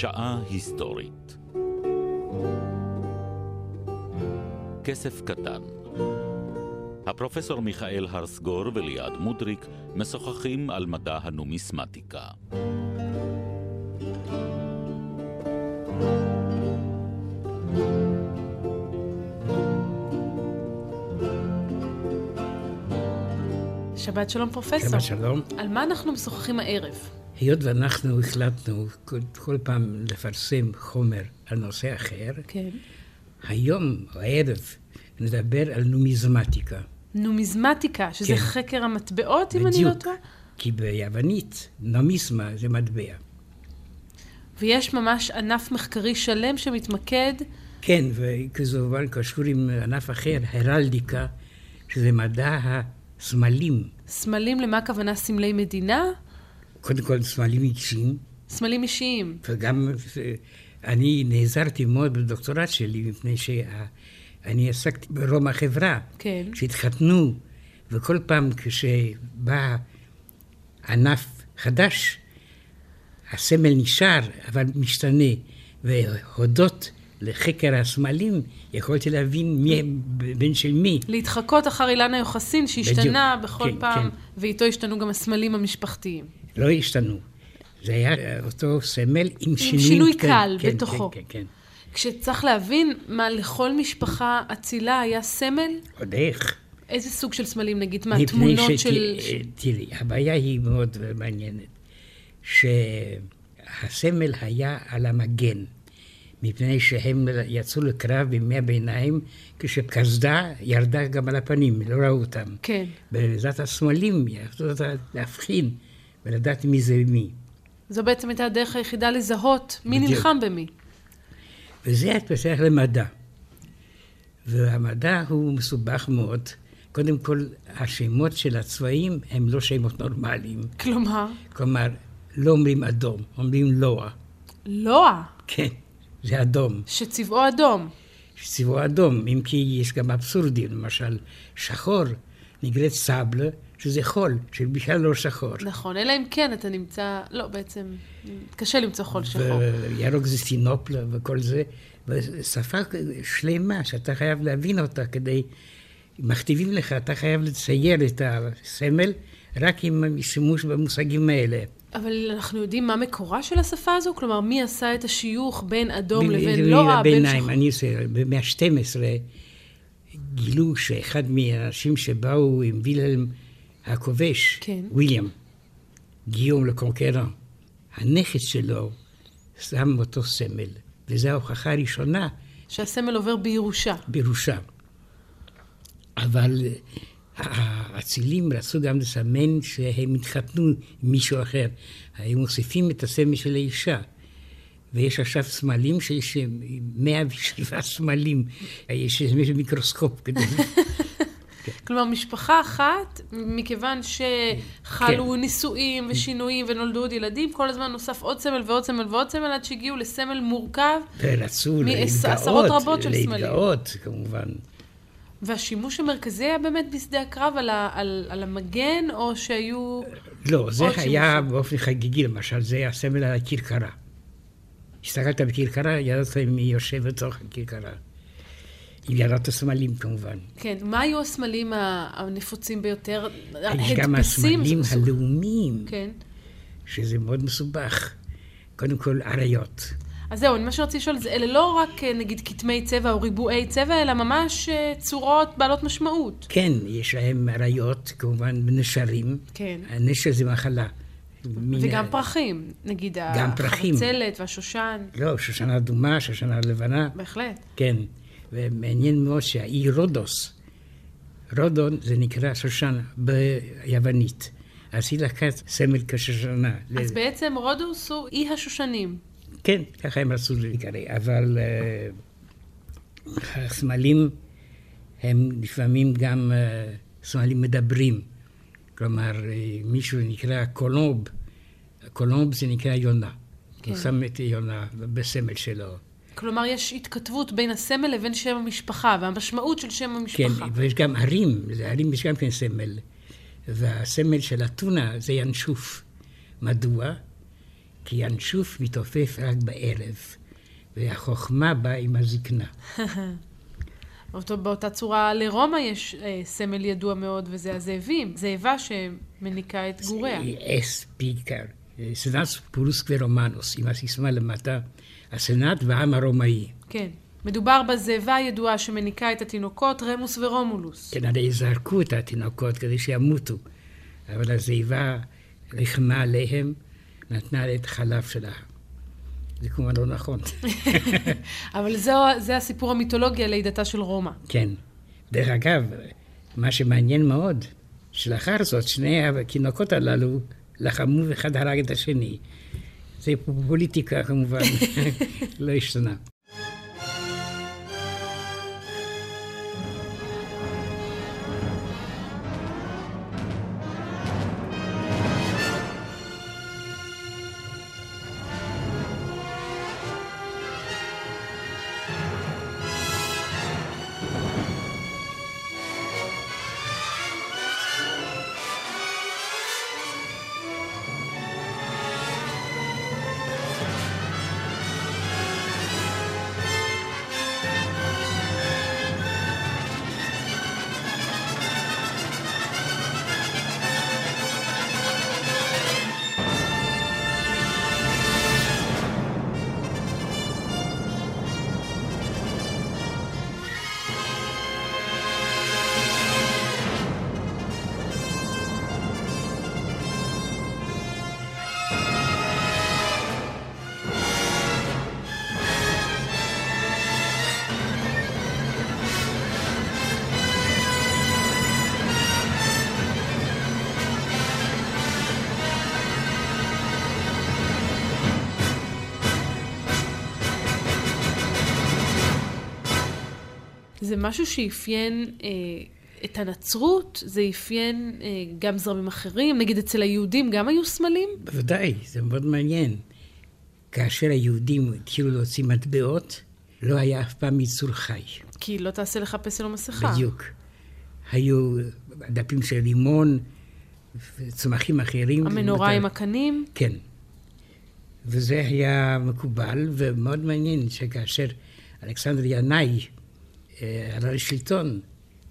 שעה היסטורית. כסף קטן. הפרופסור מיכאל הרסגור וליעד מודריק משוחחים על מדע הנומיסמטיקה. שבת שלום פרופסור. שבת שלום. על מה אנחנו משוחחים הערב? היות ואנחנו החלטנו כל, כל פעם לפרסם חומר על נושא אחר, כן. היום הערב נדבר על נומיזמטיקה. נומיזמטיקה, שזה כן. חקר המטבעות, אם אני לא בדיוק. טועה? כי ביוונית נומיסמה זה מטבע. ויש ממש ענף מחקרי שלם שמתמקד, כן, וכמובן קשור עם ענף אחר, הרלדיקה, שזה מדע הסמלים. סמלים, למה הכוונה סמלי מדינה? קודם כל סמלים אישיים, סמלים אישיים. וגם אה, אני נעזרתי מאוד בדוקטורט שלי, מפני שאני עסקתי ברום החברה. כן. שהתחתנו, וכל פעם כשבא ענף חדש, הסמל נשאר, אבל משתנה. והודות לחקר הסמלים, יכולתי להבין מי בן של מי. להתחקות אחר אילנה יוחסין, שהשתנה בדיוק. בכל כן, פעם, כן. ואיתו השתנו גם הסמלים המשפחתיים. לא השתנו. זה היה אותו סמל עם שינוי שינוי קל בתוכו. כן, כן, כן. כשצריך להבין מה לכל משפחה אצילה היה סמל, עוד איך. איזה סוג של סמלים נגיד? מה, מפני תמונות שת- של... תראי, הבעיה היא מאוד מעניינת, שהסמל היה על המגן, מפני שהם יצאו לקרב בימי הביניים, כשקסדה ירדה גם על הפנים, לא ראו אותם. כן. בעזרת הסמלים יכלו להבחין ולדעת מי זה מי. זו בעצם הייתה הדרך היחידה לזהות מי בדיוק. נלחם במי. וזה שייך למדע. והמדע הוא מסובך מאוד. קודם כל, השמות של הצבעים הם לא שמות נורמליים. כלומר, כלומר, לא אומרים אדום, אומרים לוע. לוע, כן, זה אדום. שצבעו אדום. צבעו אדום, אם כי יש גם אבסורדים, למשל, שחור נקראת סבלה, שזה חול, שבכלל לא שחור. נכון, אלא אם כן אתה נמצא... לא, בעצם, קשה למצוא חול שחור. וירוק זה סינופלה וכל זה, ושפה שלמה שאתה חייב להבין אותה כדי, מכתיבים לך, אתה חייב לצייר את הסמל רק עם שימוש במושגים האלה. אבל אנחנו יודעים מה מקורה של השפה הזו? כלומר, מי עשה את השיוך בין אדום ב- לבין ב- לוע, בין שחור? אני עושה, במאה ה-12 גילו שאחד מהאנשים שבאו עם וילהלם הכובש, כן. וויליאם, גיום לקונקרן, הנכד שלו שם אותו סמל, וזו ההוכחה הראשונה שהסמל עובר בירושה. בירושה. אבל האצילים רצו גם לסמן שהם התחתנו עם מישהו אחר. היו מוסיפים את הסמל של האישה. ויש עכשיו סמלים שיש 107 סמלים. יש מיקרוסקופ כדי... כלומר, משפחה אחת, מכיוון שחלו כן. נישואים ושינויים ונולדו עוד ילדים, כל הזמן נוסף עוד סמל ועוד סמל ועוד סמל, עד שהגיעו לסמל מורכב, ורצו מעש- להתגאות. להתגאות כמובן. והשימוש המרכזי היה באמת בשדה הקרב על, ה, על, על המגן, או שהיו... לא, זה היה שימושים. באופן חגיגי, למשל, זה הסמל על הכרכרה. הסתכלת בכרכרה, ידעת מי יושב בתוך הכרכרה. אם ידעת סמלים כמובן. כן, מה היו הסמלים הנפוצים ביותר? יש גם? הסמלים הלאומיים, כן. שזה מאוד מסובך. קודם כל, אריות. אז זהו, מה שרציתי לשאול אלה לא רק אה, נגיד כתמי צבע או ריבועי צבע, אלא ממש אה, צורות בעלות משמעות. כן, יש להם אריות, כמובן, בנשרים. כן. הנשר זה מחלה. וגם ה- פרחים, נגיד גם פרחים. והשושן, לא, שושנה אדומה, שושנה לבנה. בהחלט. כן, ומעניין מאוד שהאי רודוס, רודון זה נקרא שושנה ביוונית. אז היא לקחה סמל כשושנה. אז בעצם רודוס הוא אי השושנים. כן, ככה הם רצו להיקרא, אבל אה, הסמלים הם לפעמים גם אה, סמלים מדברים. כלומר, אה, מישהו נקרא קולומב, קולומב זה נקרא יונה. כן. הוא שם את יונה בסמל שלו. כלומר, יש התכתבות בין הסמל לבין שם המשפחה, והמשמעות של שם כן, המשפחה. ויש גם ערים, לערים יש גם כן סמל. והסמל של אתונה זה ינשוף. מדוע? כי ינשוף מתעופף רק בערב, והחוכמה באה עם הזקנה. אותו באותה צורה לרומא יש אה, סמל ידוע מאוד, וזה הזאבים. זאבה שמניקה את גוריה. אס פיקר, סנאט פולוסק ורומנוס, עם הסיסמה למטה, הסנאט והעם הרומאי. כן. מדובר בזאבה הידועה שמניקה את התינוקות, רמוס ורומולוס. כן, הרי זרקו את התינוקות כדי שימותו, אבל הזאבה ריחמה עליהם, נתנה את חלב שלה. זה כמובן לא נכון. אבל זו, זה הסיפור המיתולוגי על לידתה של רומא. כן. דרך אגב, מה שמעניין מאוד, שלאחר זאת שני התינוקות הללו לחמו ואחד הרג את השני. זה פוליטיקה כמובן, לא זה משהו שאפיין אה, את הנצרות, זה אפיין אה, גם זרמים אחרים, נגיד אצל היהודים גם היו סמלים? בוודאי, זה מאוד מעניין. כאשר היהודים התחילו להוציא מטבעות, לא היה אף פעם ייצור חי. כי לא תעשה לך פסל או מסכה. בדיוק. היו דפים של לימון, צמחים אחרים. המנורה עם הקנים? כן. וזה היה מקובל, ומאוד מעניין שכאשר אלכסנדר ינאי עלה לשלטון,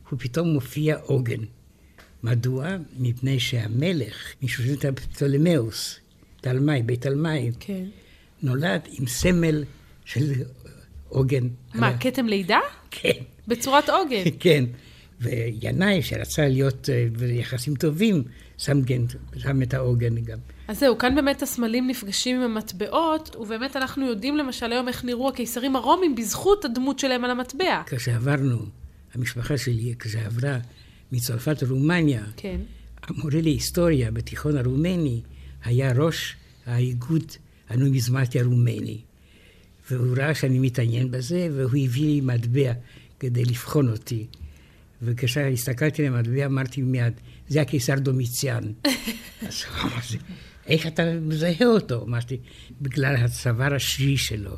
הוא פתאום מופיע עוגן. מדוע? מפני שהמלך, משושלת פטולמאוס, תלמי, בית תלמי, כן. נולד עם סמל של עוגן. מה, כתם לידה? כן, בצורת עוגן. כן. וינאי, שרצה להיות אה, ביחסים טובים, שם, כן, שם את העוגן גם. אז זהו, כאן באמת הסמלים נפגשים עם המטבעות, ובאמת אנחנו יודעים למשל היום איך נראו הקיסרים הרומים בזכות הדמות שלהם על המטבע. כשעברנו, המשפחה שלי, כשעברה מצרפת לרומניה, כן. המורה להיסטוריה בתיכון הרומני היה ראש האיגוד הנומיזמטי הרומני. והוא ראה שאני מתעניין בזה, והוא הביא לי מטבע כדי לבחון אותי. וכשהסתכלתי על המטבע אמרתי מיד, זה הקיסר דומיציאן. אז הוא אמר איך אתה מזהה אותו? אמרתי, בגלל הצוואר השביעי שלו.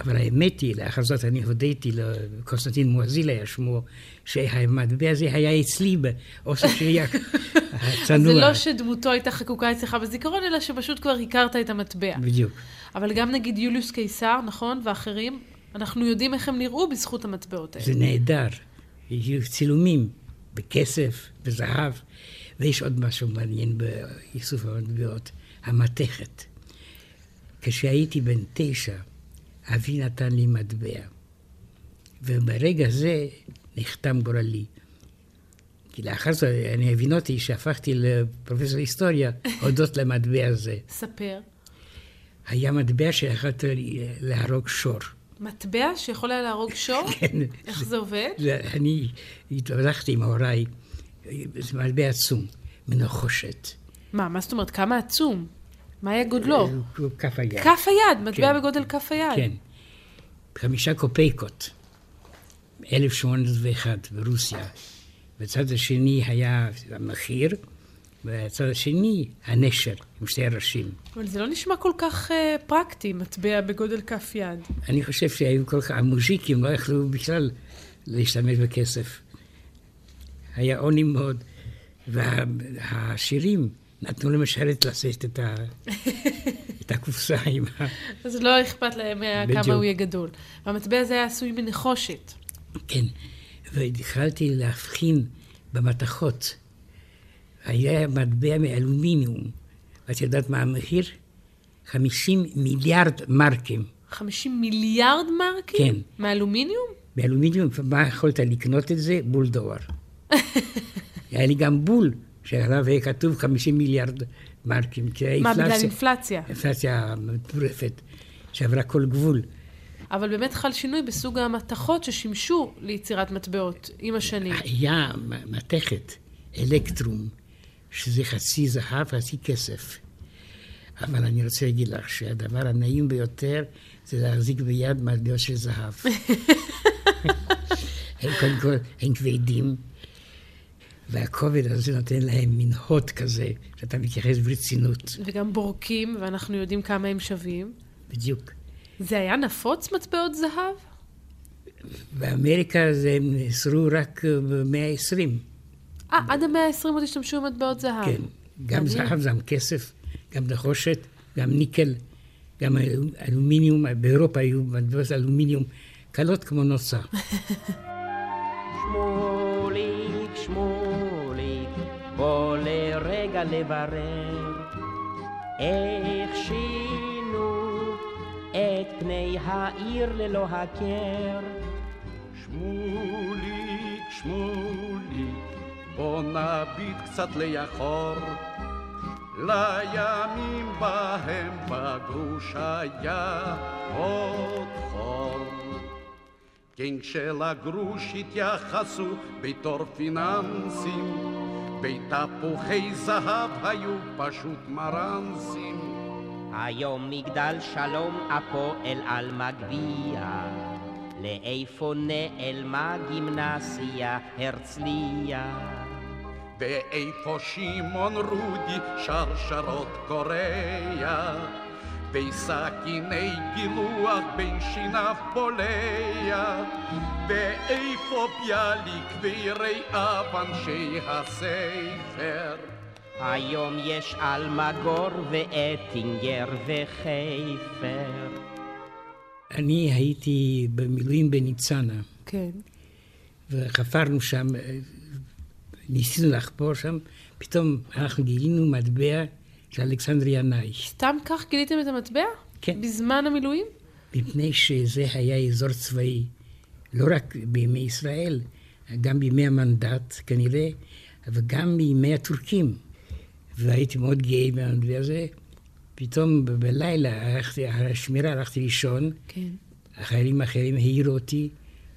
אבל האמת היא, לאחר זאת אני הודיתי לקונסטנטין מואזיל היה שמו, שהמטבע הזה היה אצלי באוסף שלי הצנוע. זה לא שדמותו הייתה חקוקה אצלך בזיכרון, אלא שפשוט כבר הכרת את המטבע. בדיוק. אבל גם נגיד יוליוס קיסר, נכון, ואחרים, אנחנו יודעים איך הם נראו בזכות המטבעות האלה. זה נהדר. יהיו צילומים בכסף, בזהב, ויש עוד משהו מעניין באיסוף המטבעות, המתכת. כשהייתי בן תשע, אבי נתן לי מטבע, וברגע זה נחתם גורלי. כי לאחר זאת אני הבינותי שהפכתי לפרופסור היסטוריה הודות למטבע הזה. ספר. היה מטבע שיכולתי להרוג שור. מטבע שיכול היה להרוג שור? כן. איך זה עובד? זה, אני התווכחתי עם הוריי, זה מטבע עצום, מנחושת. מה, מה זאת אומרת? כמה עצום? מה היה גודלו? הוא כף היד. כף היד, מטבע כן. בגודל כף היד. כן. חמישה קופייקות, 1801 ברוסיה. בצד השני היה המחיר, ובצד השני הנשר עם שתי ראשים. אבל זה לא נשמע כל כך uh, פרקטי, מטבע בגודל כף יד. אני חושב שהיו כל כך, המוז'יקים לא יכלו בכלל להשתמש בכסף. היה עוני מאוד. והשירים נתנו למשרת לשאת את, ה... את הקופסה עם ה... אז לא אכפת להם בדיוק. כמה הוא יהיה גדול. והמטבע הזה היה עשוי מנחושת. כן, והתחלתי להבחין במתכות. היה מטבע מאלומיניום. ואת יודעת מה המחיר? 50 מיליארד מרקים. 50 מיליארד מרקים? כן. מאלומיניום? באלומיניום, מה יכולת לקנות את זה? בול דולר. היה לי גם בול, שעליו היה כתוב 50 מיליארד מרקים, מה, בגלל אינפלציה? אינפלציה מטורפת, שעברה כל גבול. אבל באמת חל שינוי בסוג המתכות ששימשו ליצירת מטבעות עם השנים. היה מתכת, אלקטרום, שזה חצי זהב, חצי כסף. אבל אני רוצה להגיד לך שהדבר הנעים ביותר זה להחזיק ביד מטבעות של זהב. הם קודם כל, הם כבדים, והכובד הזה נותן להם מין הוט כזה, שאתה מתייחס ברצינות. וגם בורקים, ואנחנו יודעים כמה הם שווים. בדיוק. זה היה נפוץ מטבעות זהב? באמריקה זה הם נאסרו רק אה, במאה ה-20. אה, עד המאה ה-20 עוד השתמשו במטבעות זהב. כן, גם. זהב, גם כסף, גם נחושת, גם ניקל, גם אלו- אלומיניום, באירופה היו מטבעות אלומיניום קלות כמו נוצה. שמוליק, שמוליק, בוא לרגע לברר איך שינו את פני העיר ללא הכר. שמוליק, שמוליק, בוא נביט קצת לאחור. לימים בהם בגרוש היה עוד חור. כן כשלגרוש התייחסו בתור פיננסים, בתפוחי זהב היו פשוט מרנסים. היום מגדל שלום הפועל על מגביה, לאיפה נעלמה גימנסיה הרצליה. ואיפה שמעון רודי שרשרות קוריאה וסכיני גילוח בין שיניו בולע ואיפה ביאליק ורעיו אנשי הספר היום יש אלמגור ואטינגר וחיפר. אני הייתי במילואים בניצנה, כן. וחפרנו שם, ניסינו לחפור שם, פתאום אנחנו גילינו מטבע של אלכסנדר ינאי. סתם כך גיליתם את המטבע? כן. בזמן המילואים? מפני שזה היה אזור צבאי, לא רק בימי ישראל, גם בימי המנדט כנראה, אבל גם בימי הטורקים. והייתי מאוד גאה במטבע הזה. פתאום בלילה, הלכתי, אחרי השמירה הלכתי לישון, כן. החיילים האחרים העירו אותי,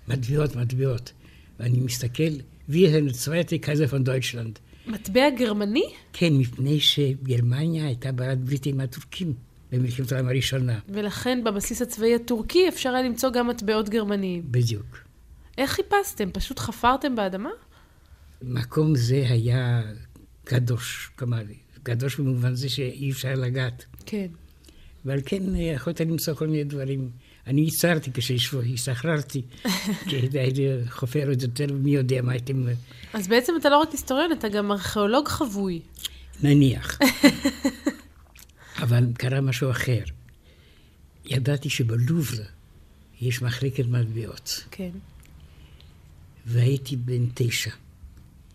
מטבעות, מטבעות. ואני מסתכל, sind zweite Kaiser von Deutschland. מטבע גרמני? כן, מפני שגרמניה הייתה בעלת ברית עם הטורקים במלחמת העולם הראשונה. ולכן בבסיס הצבאי הטורקי אפשר היה למצוא גם מטבעות גרמניים. בדיוק. איך חיפשתם? פשוט חפרתם באדמה? מקום זה היה קדוש, כלומר, קדוש במובן זה שאי אפשר לגעת. כן. ועל כן אה, יכולת למצוא כל מיני דברים. אני הצהרתי כשהשתחררתי, כי הייתי חופר עוד יותר, מי יודע מה הייתם... אז בעצם אתה לא רק היסטוריון, אתה גם ארכיאולוג חבוי. נניח. אבל קרה משהו אחר. ידעתי שבלובר יש מחלקת מטבעות, כן. והייתי בן תשע.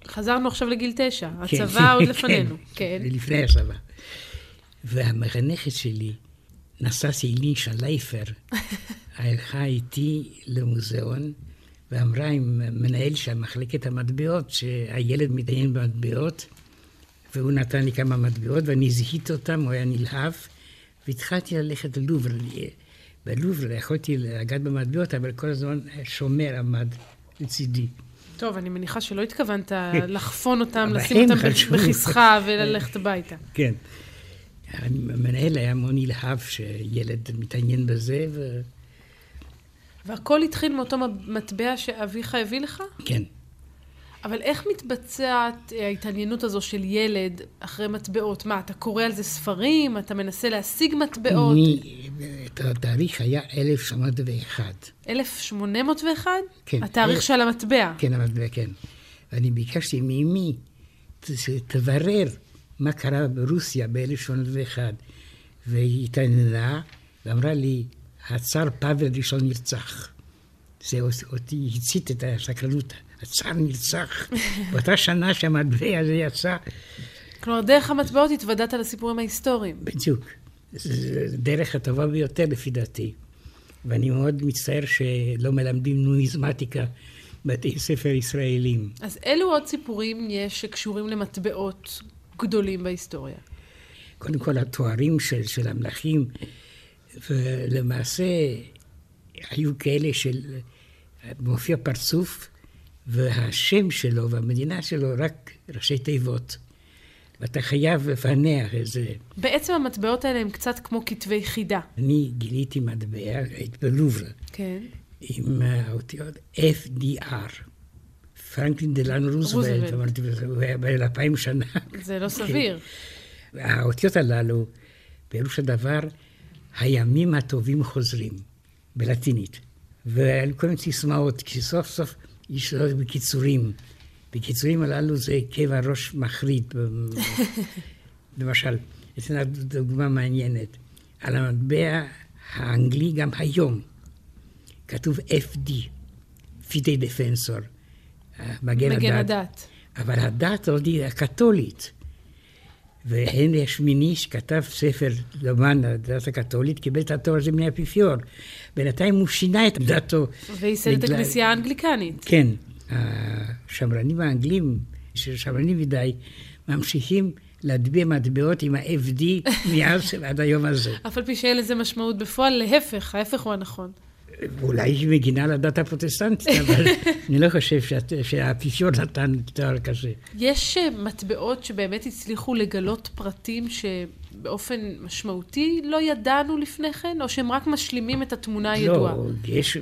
חזרנו עכשיו לגיל תשע. כן, הצבא עוד כן, לפנינו. כן. לפני הצבא. והמחנכת שלי, נססי אלישה לייפר, הלכה איתי למוזיאון, ואמרה עם מנהל של מחלקת המטבעות, שהילד מתעניין במטבעות, והוא נתן לי כמה מטבעות, ואני זיהיתי אותם, הוא היה נלהב, והתחלתי ללכת ללובר. בלובר יכולתי לגעת במטבעות, אבל כל הזמן שומר עמד לצידי. טוב, אני מניחה שלא התכוונת לחפון אותם, לשים אותם. בכיסך וללכת הביתה. כן. המנהל היה מאוד נלהב שילד מתעניין בזה, וכן. והכל התחיל מאותו מטבע שאביך הביא לך? אבל איך מתבצעת אה, ההתעניינות הזו של ילד אחרי מטבעות? מה, אתה קורא על זה ספרים? אתה מנסה להשיג מטבעות? אני, התאריך היה 1901. 1801? כן. התאריך של המטבע. כן, המטבע, כן. ואני ביקשתי מאמי, ת- שתברר מה קרה ברוסיה ב-1801. והיא התעניינה ואמרה לי, הצאר פאבל ראשון נרצח. זה אותי הצית את הסקרנות, הצאר נרצח. באותה שנה שהמטבע הזה יצא. כלומר, דרך המטבעות התוודעת לסיפורים ההיסטוריים. בדיוק. זו הדרך הטובה ביותר לפי דעתי. ואני מאוד מצטער שלא מלמדים נויזמטיקה בבתי ספר ישראלים. אז אילו עוד סיפורים יש שקשורים למטבעות גדולים בהיסטוריה? קודם כל התוארים של, של המלכים, ולמעשה היו כאלה של מופיע פרצוף, והשם שלו והמדינה שלו רק ראשי תיבות. ואתה חייב לפענח את זה. בעצם המטבעות האלה הם קצת כמו כתבי חידה. אני גיליתי מטבע, הייתי בלובר. כן. עם האותיות FDR. פרנקלין דלן רוזוולט, אמרתי, הוא היה בן אלפיים שנה. זה לא סביר. האותיות הללו, פירוש הדבר, הימים הטובים חוזרים, בלטינית. והיו כל מיני סיסמאות, כי סוף סוף יש בקיצורים. בקיצורים הללו זה כאב הראש מחריד. למשל, אתן דוגמה מעניינת. על המטבע האנגלי גם היום כתוב FD, פיטי דפנסור, מגן, מגן הדת. הדת. אבל הדת עוד היא הקתולית. והנרי השמיני, שכתב ספר למען הדת הקתולית, קיבל את התואר הזה מהאפיפיור. בינתיים הוא שינה את דתו. וייסד בגלל... את הכנסייה האנגליקנית. כן. השמרנים האנגלים, שמרנים מדי, ממשיכים להטביע מטבעות עם ה-FD מאז עד היום הזה. אף על פי שאין לזה משמעות בפועל, להפך, ההפך הוא הנכון. אולי היא מגינה על הדת הפרוטסטנטית, אבל אני לא חושב שהאפיפיור נתן תואר כזה. יש אה, מטבעות שבאמת הצליחו לגלות פרטים שבאופן משמעותי לא ידענו לפני כן, או שהם רק משלימים את התמונה הידועה? לא, יש...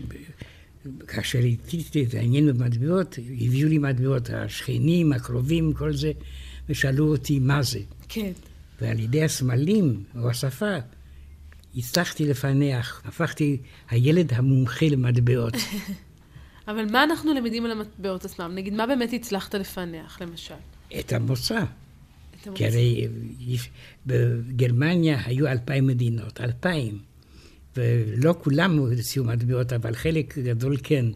כאשר התיתי את העניין במטבעות, הביאו לי מטבעות, השכנים, הקרובים, כל זה, ושאלו אותי מה זה. כן. ועל ידי הסמלים, או השפה, הצלחתי לפענח, הפכתי הילד המומחה למטבעות. אבל מה אנחנו למדים על המטבעות עצמם? נגיד, מה באמת הצלחת לפענח, למשל? את המוצא. כי הרי בגרמניה היו אלפיים מדינות, אלפיים. ולא כולם הוציאו מטבעות, אבל חלק גדול כן.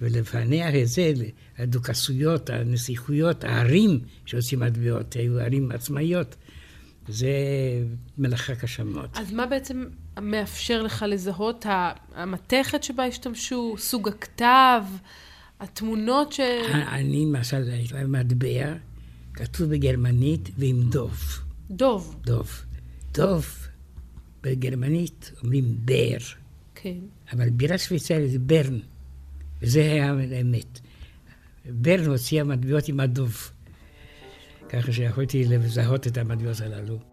ולפענח את זה, הדוכסויות, הנסיכויות, הערים שהוצאים מטבעות, היו ערים עצמאיות. זה מלאכה קשה מאוד. אז מה בעצם מאפשר לך לזהות המתכת שבה השתמשו, סוג הכתב, התמונות ש... אני, למשל, מטבע, כתוב בגרמנית ועם דוב. דוב. דוב. דוב, בגרמנית אומרים בר. כן. אבל בירה שוויצרית זה ברן. וזה היה האמת. ברן הוציאה מטבעות עם הדוב. ככה שיכולתי לזהות את המטבעות הללו.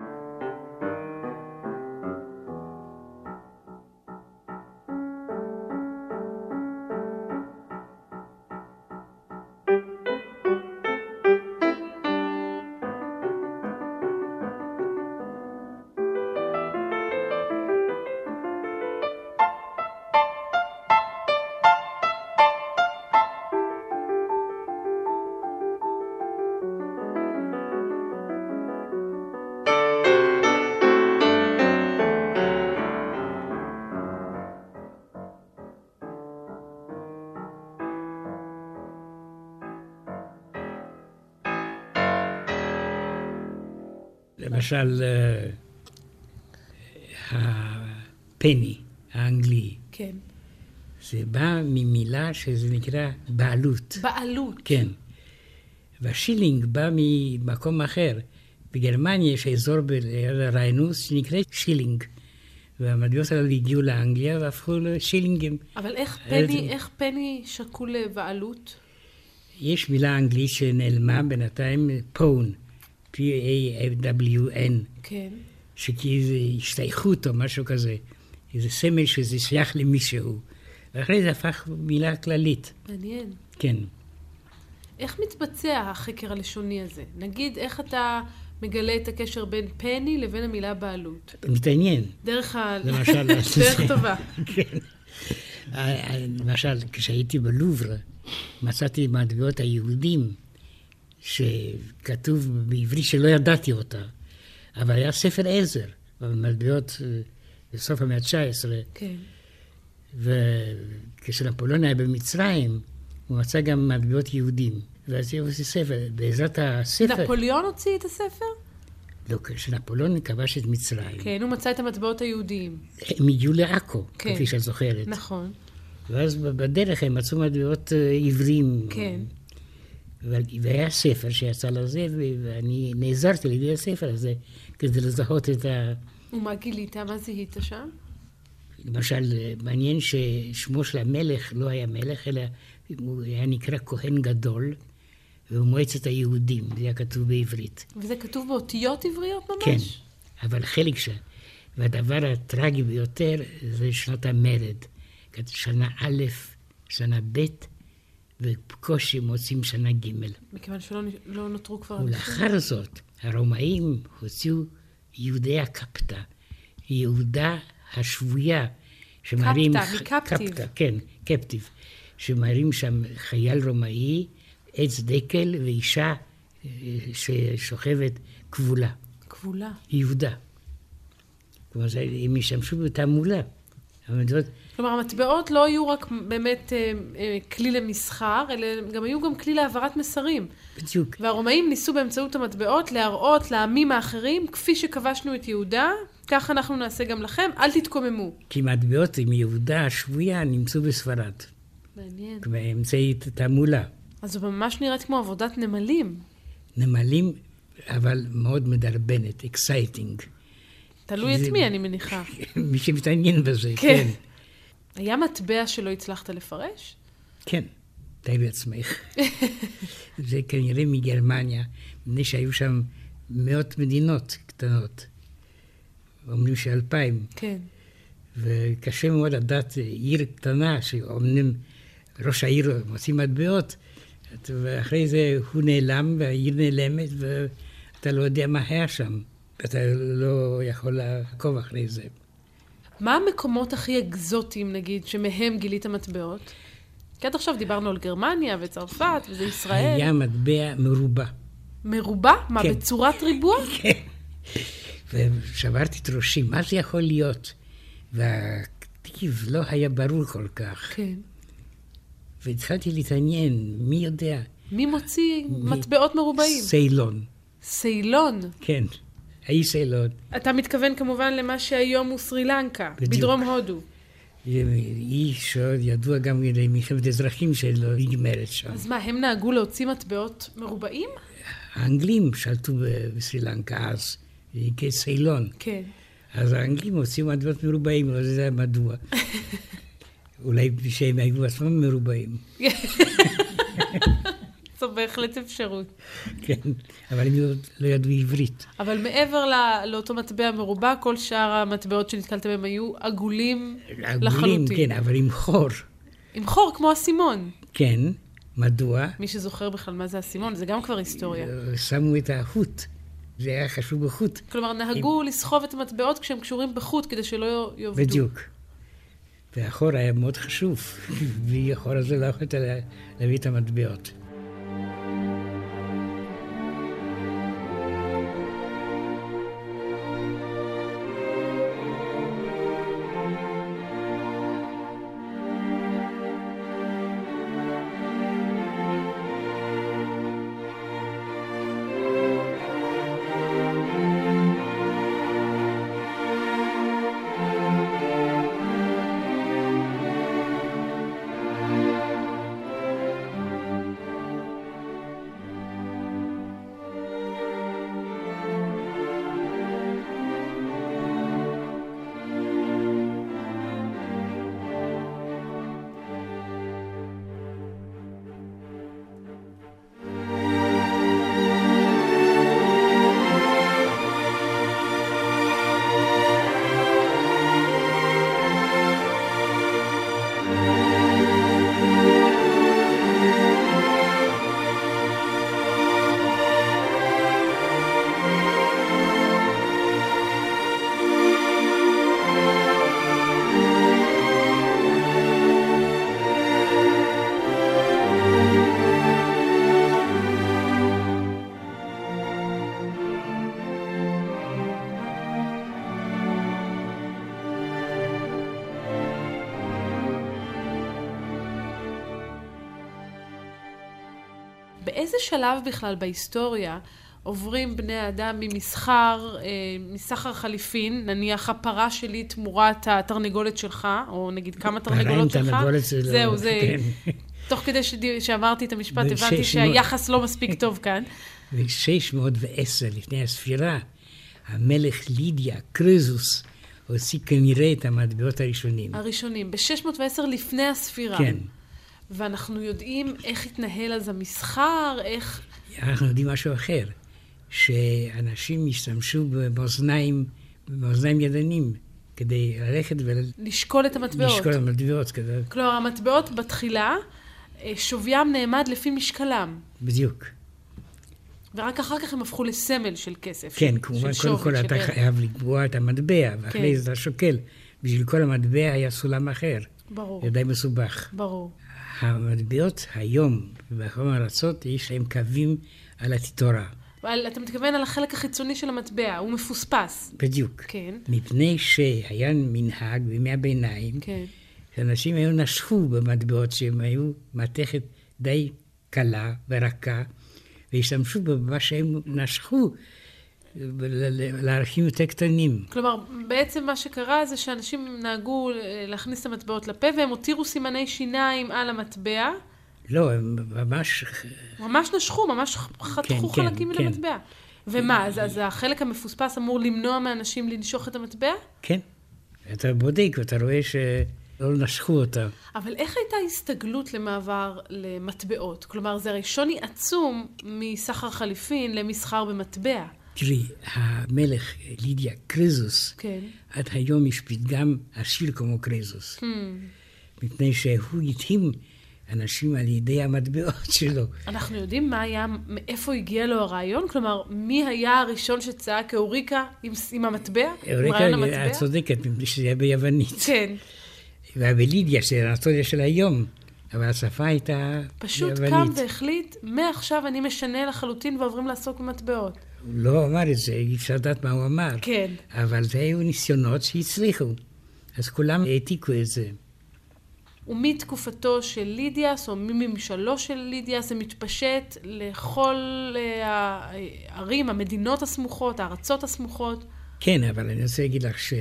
למשל, אה, הפני האנגלי. כן. זה בא ממילה שזה נקרא בעלות. בעלות. כן. והשילינג בא ממקום אחר. בגרמניה יש אזור בריינוס שנקרא שילינג. והמטבעות האלה הגיעו לאנגליה והפכו לשילינגים. אבל איך פני, איך פני שקול לבעלות? יש מילה אנגלית שנעלמה בינתיים, pawn. P-A-W-N. כן. שכאיזו השתייכות או משהו כזה. איזה סמל שזה שייך למישהו. ואחרי זה הפך מילה כללית. מעניין. כן. איך מתבצע החקר הלשוני הזה? נגיד, איך אתה מגלה את הקשר בין פני לבין המילה בעלות? מתעניין. דרך ה... למשל... דרך טובה. כן. למשל, כשהייתי בלובר, מצאתי מטבעות היהודים שכתוב בעברית שלא ידעתי אותה, אבל היה ספר עזר, במטבעות אה, בסוף המאה ה-19. כן. וכשנפוליאון היה במצרים, הוא מצא גם מטבעות יהודים. ואז הוא עושה ספר. בעזרת הספר... נפוליאון הוציא את הספר? לא, כשנפוליאון כבש את מצרים. כן, הוא מצא את המטבעות היהודים. הם הגיעו לעכו, כן. כפי שאת זוכרת. נכון. ואז בדרך הם מצאו מטבעות אה, עברים. כן. והיה ספר שיצא לזה, ואני נעזרתי לידי הספר הזה כדי לזהות את ה... ומה גילית? מה זיהית שם? למשל, מעניין ששמו של המלך לא היה מלך, אלא הוא היה נקרא כהן גדול, ומועצת היהודים, זה היה כתוב בעברית. וזה כתוב באותיות עבריות ממש? כן, אבל חלק ש... והדבר הטרגי ביותר זה שנות המרד. שנה א', שנה ב', ובקושי מוצאים שנה ג'. מכיוון שלא לא נותרו כבר... ולאחר זאת, הרומאים הוציאו יהודי הקפטה, יהודה השבויה, שמראים... קפטה, מקפטיב. קפטה, כן, קפטיב. שמראים שם חייל רומאי, עץ דקל ואישה אה, ששוכבת כבולה. כבולה. יהודה. כלומר, הם השתמשו בתעמולה. כלומר, המטבעות לא היו רק באמת אה, אה, כלי למסחר, אלא גם היו גם כלי להעברת מסרים. בדיוק. והרומאים ניסו באמצעות המטבעות להראות לעמים האחרים, כפי שכבשנו את יהודה, כך אנחנו נעשה גם לכם, אל תתקוממו. כי מטבעות עם יהודה השבויה נמצאו בספרד. מעניין. באמצעי תעמולה. אז זו ממש נראית כמו עבודת נמלים. נמלים, אבל מאוד מדרבנת, exciting. תלוי את מי, אני מניחה. מי שמתעניין בזה, כן. היה מטבע שלא הצלחת לפרש? כן, די בעצמך. זה כנראה מגרמניה, מפני שהיו שם מאות מדינות קטנות. אומרים שאלפיים. כן. וקשה מאוד לדעת עיר קטנה, שאומרים ראש העיר מוציא מטבעות, ואחרי זה הוא נעלם והעיר נעלמת ואתה לא יודע מה היה שם. אתה לא יכול לעקוב אחרי זה. מה המקומות הכי אקזוטיים, נגיד, שמהם גילית מטבעות? כי עד עכשיו דיברנו על גרמניה וצרפת, וזה ישראל. היה מטבע מרובע. מרובע? מה, כן. בצורת ריבוע? כן. ושברתי את ראשי, מה זה יכול להיות? והטיב לא היה ברור כל כך. כן. והתחלתי להתעניין, מי יודע? מי מוציא מ... מטבעות מרובעים? סיילון. סיילון? כן, האי סיילון. אתה מתכוון כמובן למה שהיום הוא סרי לנקה. בדרום הודו. אי שעוד ידוע גם למלחמת אזרחים שלא נגמרת שם. אז מה, הם נהגו להוציא מטבעות מרובעים? האנגלים שלטו בסרי לנקה אז, כסיילון. כן. אז האנגלים הוציאו מטבעות מרובעים, לא יודע מדוע. אולי שהם היו עצמם מרובעים. זו בהחלט אפשרות. כן, אבל הם לא ידעו עברית. אבל מעבר לאותו מטבע מרובע, כל שאר המטבעות שנתקלתם בהם היו עגולים לחלוטין. עגולים, כן, אבל עם חור. עם חור, כמו אסימון. כן, מדוע? מי שזוכר בכלל מה זה אסימון, זה גם כבר היסטוריה. שמו את החוט. זה היה חשוב בחוט. כלומר, נהגו עם... לסחוב את המטבעות כשהם קשורים בחוט, כדי שלא יעבדו. בדיוק. והחור היה מאוד חשוב, בלי החור הזה לא יכולת להביא את המטבעות. שלב בכלל בהיסטוריה עוברים בני האדם ממסחר, אה, מסחר חליפין, נניח הפרה שלי תמורת התרנגולת שלך, או נגיד כמה תרנגולות שלך. זהו, זה... כן. תוך כדי שאמרתי את המשפט, הבנתי שהיחס לא מספיק טוב כאן. ב-610 לפני הספירה, המלך לידיה, קרזוס, הוציא כנראה את המטבעות הראשונים. הראשונים, ב-610 לפני הספירה. כן. ואנחנו יודעים איך התנהל אז המסחר, איך... אנחנו יודעים משהו אחר, שאנשים השתמשו במאזניים, במאזניים ידנים, כדי ללכת ול... לשקול את המטבעות. לשקול את המטבעות. כדי... כלומר, המטבעות בתחילה, אה, שוויים נעמד לפי משקלם. בדיוק. ורק אחר כך הם הפכו לסמל של כסף. כן, כמובן, קודם כל אתה חייב לקבוע את המטבע, ואחרי כן. זה אתה שוקל. בשביל כל המטבע היה סולם אחר. ברור. זה די מסובך. ברור. המטבעות היום, בחום הארצות, יש להם קווים על התיתורה. אבל אתה מתכוון על החלק החיצוני של המטבע, הוא מפוספס. בדיוק. כן. מפני שהיה מנהג בימי הביניים, כן. שאנשים היו נשכו במטבעות שהם היו מתכת די קלה ורכה, והשתמשו במה שהם נשכו לערכים יותר קטנים. כלומר, בעצם מה שקרה זה שאנשים נהגו להכניס את המטבעות לפה והם הותירו סימני שיניים על המטבע. לא, הם ממש... ממש נשכו, ממש חתכו כן, חלקים כן, מן המטבע. ומה, אז, אז החלק המפוספס אמור למנוע מאנשים לנשוך את המטבע? כן. אתה בודק ואתה רואה ש... לא נשכו אותה. אבל איך הייתה הסתגלות למעבר למטבעות? כלומר, זה הרי שוני עצום מסחר חליפין למסחר במטבע. תראי, המלך לידיה קרזוס, כן. עד היום יש פתגם עשיר כמו קרזוס. Hmm. מפני שהוא התאים אנשים על ידי המטבעות שלו. אנחנו יודעים מה היה, מאיפה הגיע לו הרעיון? כלומר, מי היה הראשון שצעק אוריקה עם, עם המטבע? אוריקה, את צודקת, מפני שזה היה ביוונית. כן. והבלידיה, שזה האנטוליה של היום, אבל השפה הייתה פשוט יוונית. קם והחליט, מעכשיו אני משנה לחלוטין ועוברים לעסוק במטבעות. הוא לא אמר את זה, אי אפשר לדעת מה הוא אמר. כן. אבל זה היו ניסיונות שהצליחו. אז כולם העתיקו את זה. ומתקופתו של לידיאס, או מממשלו של לידיאס, זה מתפשט לכל אה, הערים, המדינות הסמוכות, הארצות הסמוכות. כן, אבל אני רוצה להגיד לך ש...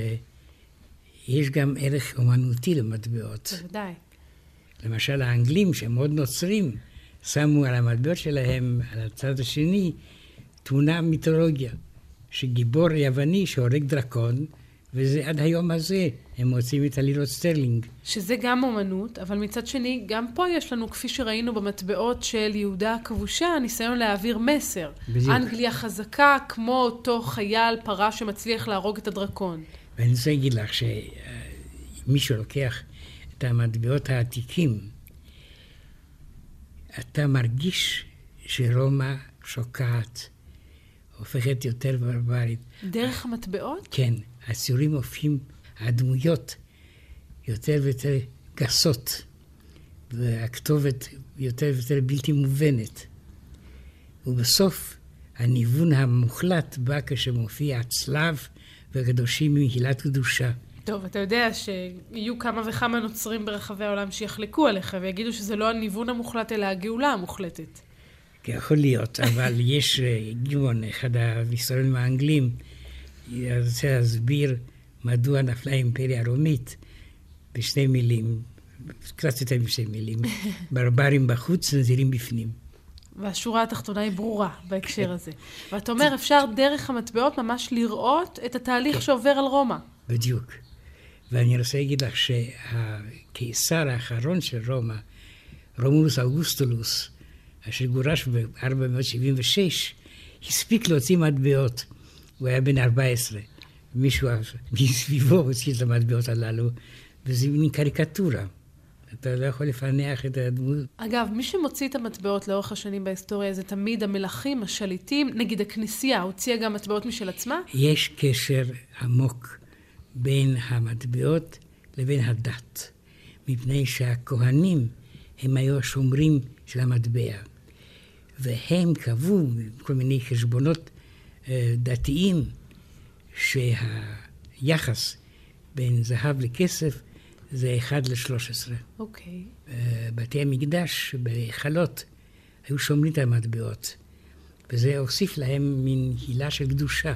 יש גם ערך אומנותי למטבעות. בוודאי. למשל, האנגלים, שהם מאוד נוצרים, שמו על המטבעות שלהם, על הצד השני, תמונה מיתולוגיה, שגיבור יווני שהורג דרקון, וזה עד היום הזה, הם מוצאים את הלירות סטרלינג. שזה גם אומנות, אבל מצד שני, גם פה יש לנו, כפי שראינו במטבעות של יהודה הכבושה, ניסיון להעביר מסר. בדיוק. אנגליה חזקה כמו אותו חייל פרש שמצליח להרוג את הדרקון. ואני רוצה להגיד לך שמישהו לוקח את המטבעות העתיקים, אתה מרגיש שרומא שוקעת, הופכת יותר ברברית. דרך המטבעות? כן. הציורים הופכים, הדמויות יותר ויותר גסות, והכתובת יותר ויותר בלתי מובנת. ובסוף הניוון המוחלט בא כשמופיע הצלב והקדושים ממהילת קדושה. טוב, אתה יודע שיהיו כמה וכמה נוצרים ברחבי העולם שיחלקו עליך ויגידו שזה לא הניוון המוחלט, אלא הגאולה המוחלטת. יכול להיות, אבל יש אה, גיוון, אחד ההיסטוריונים האנגלים, רוצה להסביר מדוע נפלה האימפריה הרומית בשתי מילים, קצת יותר משתי מילים. ברברים בחוץ, נזירים בפנים. והשורה התחתונה היא ברורה בהקשר כן. הזה. ואתה אומר, אפשר דרך המטבעות ממש לראות את התהליך כן. שעובר על רומא. בדיוק. ואני רוצה להגיד לך שהקיסר האחרון של רומא, רומולוס אוגוסטולוס, אשר גורש ב-476, הספיק להוציא מטבעות. הוא היה בן 14. מישהו מסביבו הוציא את המטבעות הללו, וזה מין קריקטורה. אתה לא יכול לפענח את הדמות. אגב, מי שמוציא את המטבעות לאורך השנים בהיסטוריה זה תמיד המלכים, השליטים, נגיד הכנסייה, הוציאה גם מטבעות משל עצמה? יש קשר עמוק בין המטבעות לבין הדת, מפני שהכהנים הם היו השומרים של המטבע, והם קבעו כל מיני חשבונות אה, דתיים שהיחס בין זהב לכסף זה 1 ל-13. אוקיי. בתי המקדש, בהיכלות, היו שומרים את המטבעות, וזה הוסיף להם מין הילה של קדושה.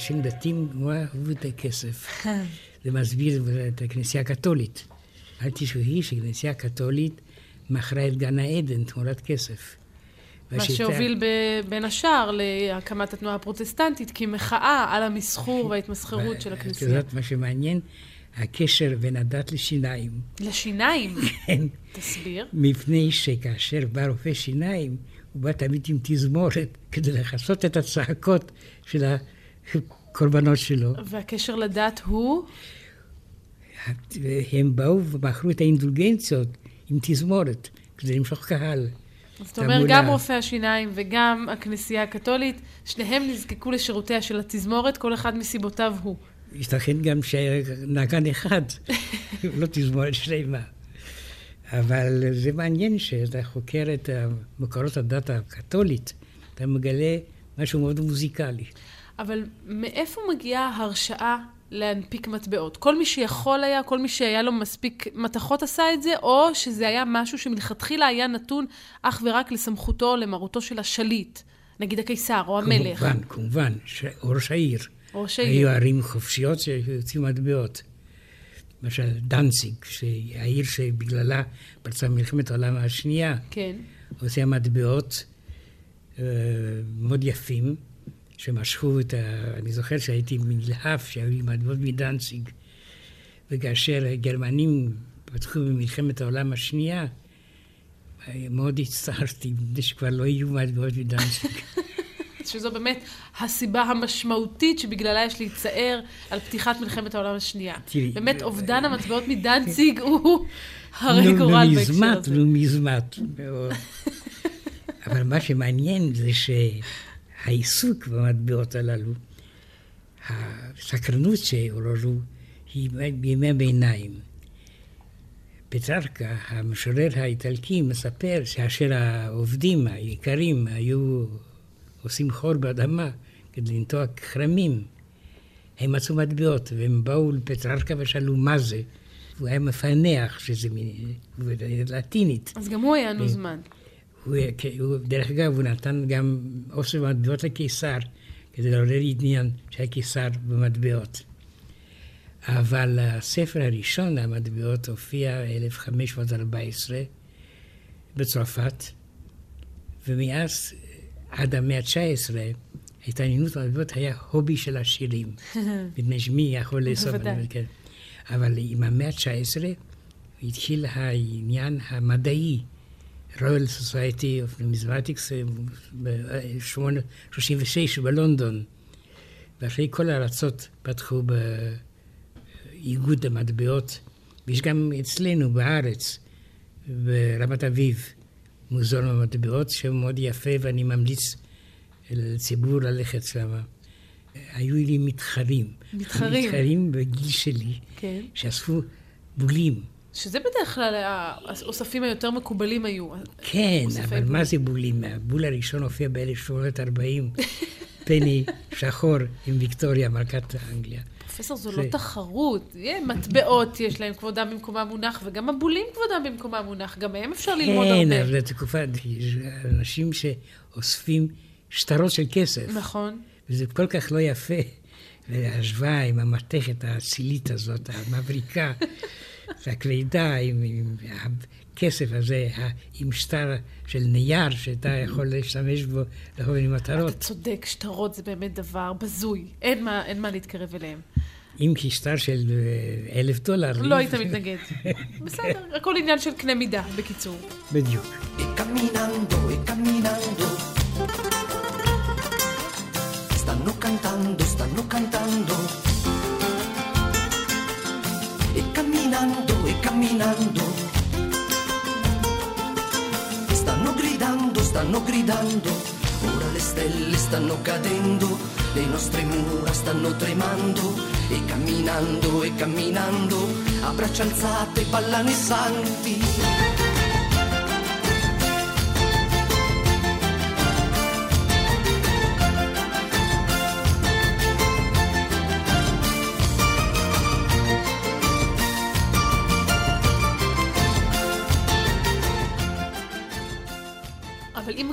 שאנשים דתיים אהבו את הכסף. זה מסביר את הכנסייה הקתולית. אל תשכחי שהכנסייה הקתולית מכרה את גן העדן תמורת כסף. מה שהוביל ב, בין השאר להקמת התנועה הפרוטסטנטית כמחאה על המסחור וההתמסחרות של הכנסייה. את יודעת מה שמעניין? הקשר בין הדת לשיניים. לשיניים? כן. תסביר. מפני שכאשר בא רופא שיניים, הוא בא תמיד עם תזמורת כדי לכסות את הצעקות של הקורבנות שלו. והקשר לדת הוא? הם באו ומכרו את האינדולגנציות עם תזמורת, כדי למשוך קהל. אז אתה אומר, גם רופאי השיניים וגם הכנסייה הקתולית, שניהם נזקקו לשירותיה של התזמורת, כל אחד מסיבותיו הוא. ייתכן גם שנגן אחד, לא תזמורת שלמה. אבל זה מעניין שאתה חוקר את מקורות הדת הקתולית, אתה מגלה משהו מאוד מוזיקלי. אבל מאיפה מגיעה הרשאה להנפיק מטבעות? כל מי שיכול היה, כל מי שהיה לו מספיק מתכות עשה את זה, או שזה היה משהו שמלכתחילה היה נתון אך ורק לסמכותו, למרותו של השליט, נגיד הקיסר או המלך? כמובן, כמובן, ראש העיר. ראש העיר. היו ערים חופשיות שיוצאים מטבעות. למשל דנציג, העיר שבגללה פרצה מלחמת העולם השנייה. כן. הוציאה מטבעות uh, מאוד יפים. שמשכו את ה... אני זוכר שהייתי נלהב שהיו לי מטבעות מדנציג, וכאשר הגרמנים פתחו במלחמת העולם השנייה, מאוד הצטערתי, מפני שכבר לא יהיו מטבעות מדנציג. שזו באמת הסיבה המשמעותית שבגללה יש להצטער על פתיחת מלחמת העולם השנייה. תראי, באמת, אובדן המטבעות מדנציג הוא הרי גורל בהקשר הזה. נו, מזמת, מאוד. אבל מה שמעניין זה ש... העיסוק במטבעות הללו, הסקרנות שעוררו, היא בימי הביניים. פטרקה, המשורר האיטלקי, מספר שאשר העובדים היקרים היו עושים חור באדמה כדי לנטוע כרמים, הם מצאו מטבעות, והם באו לפטרקה ושאלו מה זה. הוא היה מפענח שזה מין... לטינית. אז גם הוא היה נוזמן. הוא, הוא, דרך אגב, הוא נתן גם אוסף מטבעות לקיסר, כדי לעורר עניין שהיה קיסר במטבעות. אבל הספר הראשון למטבעות הופיע ב-1514 בצרפת, ומאז עד המאה ה-19 התעניינות במטבעות היה hobby של עשירים. מפני שמי יכול לאסוף? כן. אבל עם המאה ה-19 התחיל העניין המדעי. Royal Society of Numismatics ב-36 בלונדון, ואחרי כל הארצות פתחו באיגוד המטבעות, ויש גם אצלנו בארץ, ברמת אביב, מוזיאון המטבעות, שהוא מאוד יפה ואני ממליץ לציבור ללכת שם. היו לי מתחרים. מתחרים? מתחרים בגיל שלי, כן. שאספו בולים. שזה בדרך כלל האוספים היותר מקובלים היו. כן, אבל בול. מה זה בולים? הבול הראשון הופיע ב-1840, פני שחור עם ויקטוריה, מלכת אנגליה. פרופסור, זו לא תחרות. מטבעות יש להם כבודם במקומם מונח, וגם מבולים כבודם במקומם מונח. גם מהם אפשר ללמוד הרבה. כן, אבל בתקופה, יש אנשים שאוספים שטרות של כסף. נכון. וזה כל כך לא יפה. והשוואה עם המתכת האצילית הזאת, המבריקה, והכבדה, עם, עם הכסף הזה, עם שטר של נייר שאתה יכול להשתמש בו לכל מיני מטרות. אתה צודק, שטרות זה באמת דבר בזוי. אין מה, אין מה להתקרב אליהם. אם כי שטר של אה, אלף דולר. לא היית מתנגד. בסדר, הכל עניין של קנה מידה, בקיצור. בדיוק. stanno cantando, stanno cantando. Camminando, e camminando. Stanno gridando, stanno gridando. Ora le stelle stanno cadendo, le nostre mura stanno tremando. E camminando, e camminando, a braccia alzate ballano i santi.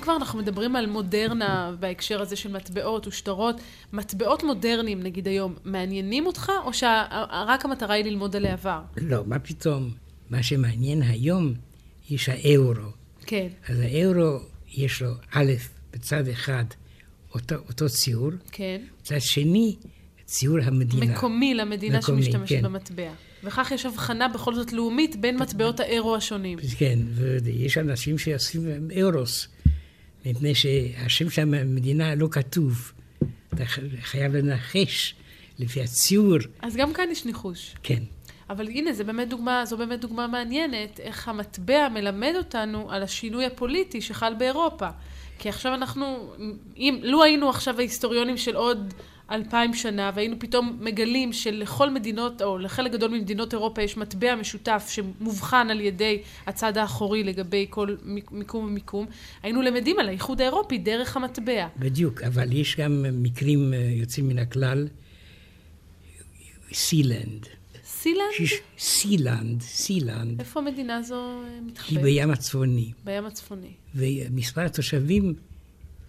כבר אנחנו מדברים על מודרנה בהקשר הזה של מטבעות ושטרות, מטבעות מודרניים נגיד היום, מעניינים אותך, או שרק המטרה היא ללמוד על העבר? לא, מה פתאום. מה שמעניין היום, יש האירו. כן. אז האירו, יש לו א', בצד אחד, אותו, אותו ציור. כן. בצד שני, ציור המדינה. מקומי למדינה מקומי, שמשתמשת כן. במטבע. וכך יש הבחנה בכל זאת לאומית בין מטבעות האירו השונים. כן, ויש אנשים שעושים אירוס. מפני שהשם של המדינה לא כתוב. אתה חייב לנחש לפי הציור. אז גם כאן יש ניחוש. כן. אבל הנה, זו באמת דוגמה, זו באמת דוגמה מעניינת, איך המטבע מלמד אותנו על השינוי הפוליטי שחל באירופה. כי עכשיו אנחנו, אם, לו היינו עכשיו ההיסטוריונים של עוד אלפיים שנה, והיינו פתאום מגלים שלכל מדינות, או לחלק גדול ממדינות אירופה יש מטבע משותף שמובחן על ידי הצד האחורי לגבי כל מיקום ומיקום, היינו למדים על האיחוד האירופי דרך המטבע. בדיוק, אבל יש גם מקרים אה, יוצאים מן הכלל. סילנד. סילנד? שיש, סילנד, סילנד. איפה המדינה הזו אה, מתחבאת? היא בים הצפוני. בים הצפוני. ומספר התושבים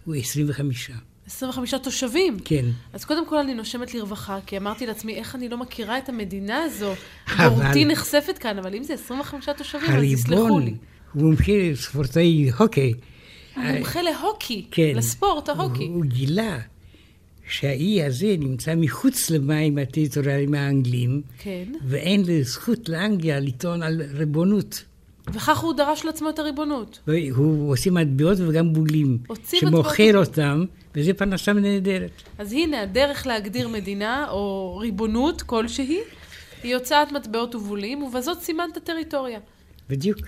הוא 25. 25 תושבים. כן. אז קודם כל אני נושמת לרווחה, כי אמרתי לעצמי, איך אני לא מכירה את המדינה הזו? בורותי נחשפת כאן, אבל אם זה 25 תושבים, אז תסלחו לי. הוא מומחה לספורטאי הוקי. הוא מומחה להוקי, כן. לספורט ההוקי. הוא גילה שהאי הזה נמצא מחוץ למים הטריטוריאליים האנגלים, כן. ואין לזכות לאנגליה לטעון על ריבונות. וכך הוא דרש לעצמו את הריבונות. הוא עושה מטבעות וגם בוגלים. שמוכר אותם, וזה פרנסה נהדרת. אז הנה, הדרך להגדיר מדינה או ריבונות כלשהי, היא הוצאת מטבעות ובולים, ובזאת סימנת טריטוריה. בדיוק.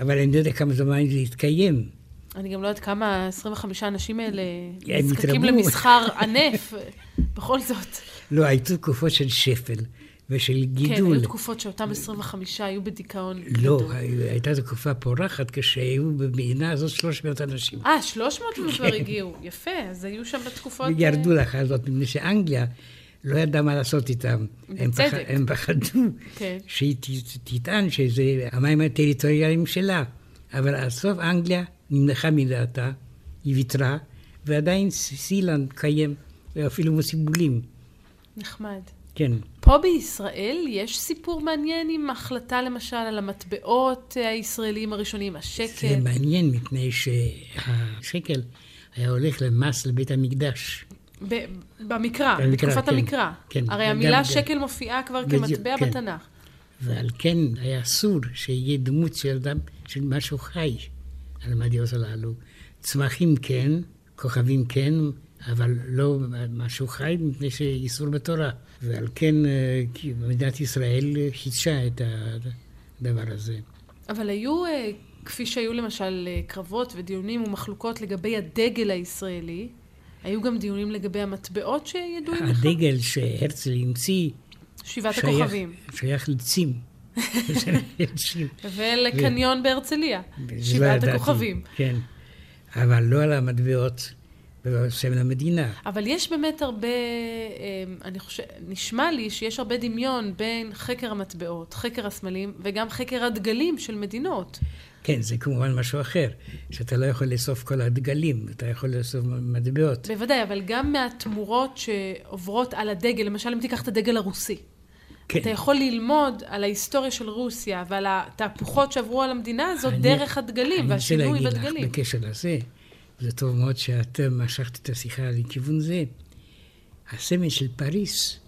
אבל אני לא יודע כמה זמן זה יתקיים. אני גם לא יודעת כמה 25 האנשים האלה נזקקים למסחר ענף, בכל זאת. לא, הייתו תקופות של שפל. ושל גידול. כן, היו תקופות שאותם 25 היו בדיכאון לא, גדול. הייתה תקופה פורחת כשהיו במדינה הזאת 300 אנשים. אה, 300 הם כבר הגיעו. יפה, אז היו שם בתקופות... וירדו לך הזאת, מפני שאנגליה לא ידעה מה לעשות איתם. בצדק. הם פחדו כן. שהיא תטען שזה המים הטריטוריאליים שלה. אבל הסוף אנגליה נמלכה מדעתה, היא ויתרה, ועדיין סילנד קיים, ואפילו מוסיבולים. נחמד. כן. פה בישראל יש סיפור מעניין עם החלטה למשל על המטבעות הישראליים הראשונים, השקל. זה מעניין מפני שהשקל היה הולך למס לבית המקדש. ב- במקרא, בתקופת כן, המקרא. כן. הרי המילה גם, שקל גם. מופיעה כבר בדיוק, כמטבע כן. בתנ"ך. ועל כן היה אסור שיהיה דמות של אדם, של משהו חי על המדיעות הללו. צמחים כן, כוכבים כן, אבל לא משהו חי, מפני שאיסור בתורה. ועל כן אה, מדינת ישראל חידשה את הדבר הזה. אבל היו, אה, כפי שהיו למשל אה, קרבות ודיונים ומחלוקות לגבי הדגל הישראלי, היו גם דיונים לגבי המטבעות שידועים לך? הדגל שהרצל המציא... שבעת שייך, הכוכבים. שייך לצים. ולקניון בהרצליה. שבעת הכוכבים. כן, אבל לא על המטבעות. בסמל המדינה. אבל יש באמת הרבה, אמ, אני חושב, נשמע לי שיש הרבה דמיון בין חקר המטבעות, חקר הסמלים, וגם חקר הדגלים של מדינות. כן, זה כמובן משהו אחר, שאתה לא יכול לאסוף כל הדגלים, אתה יכול לאסוף מטבעות. בוודאי, אבל גם מהתמורות שעוברות על הדגל, למשל אם תיקח את הדגל הרוסי. כן. אתה יכול ללמוד על ההיסטוריה של רוסיה ועל התהפוכות שעברו על המדינה הזאת אני, דרך הדגלים והשינוי בדגלים. אני רוצה להגיד לך בקשר לזה, זה טוב מאוד שאתם משכת את השיחה לכיוון זה. הסמל של פריס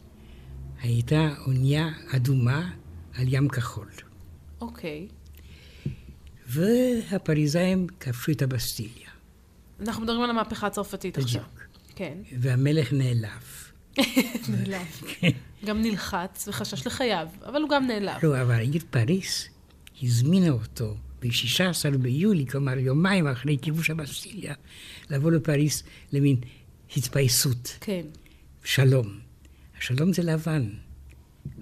הייתה אונייה אדומה על ים כחול. אוקיי. והפריזאים כבשו את הבסטיליה. אנחנו מדברים על המהפכה הצרפתית עכשיו. בדיוק. כן. והמלך נעלב. נעלב. גם נלחץ וחשש לחייו, אבל הוא גם נעלב. לא, אבל העיר פריס הזמינה אותו ב-16 ביולי, כלומר יומיים אחרי כיבוש הבסטיליה, לבוא לפריס למין התפייסות. כן. שלום. השלום זה לבן,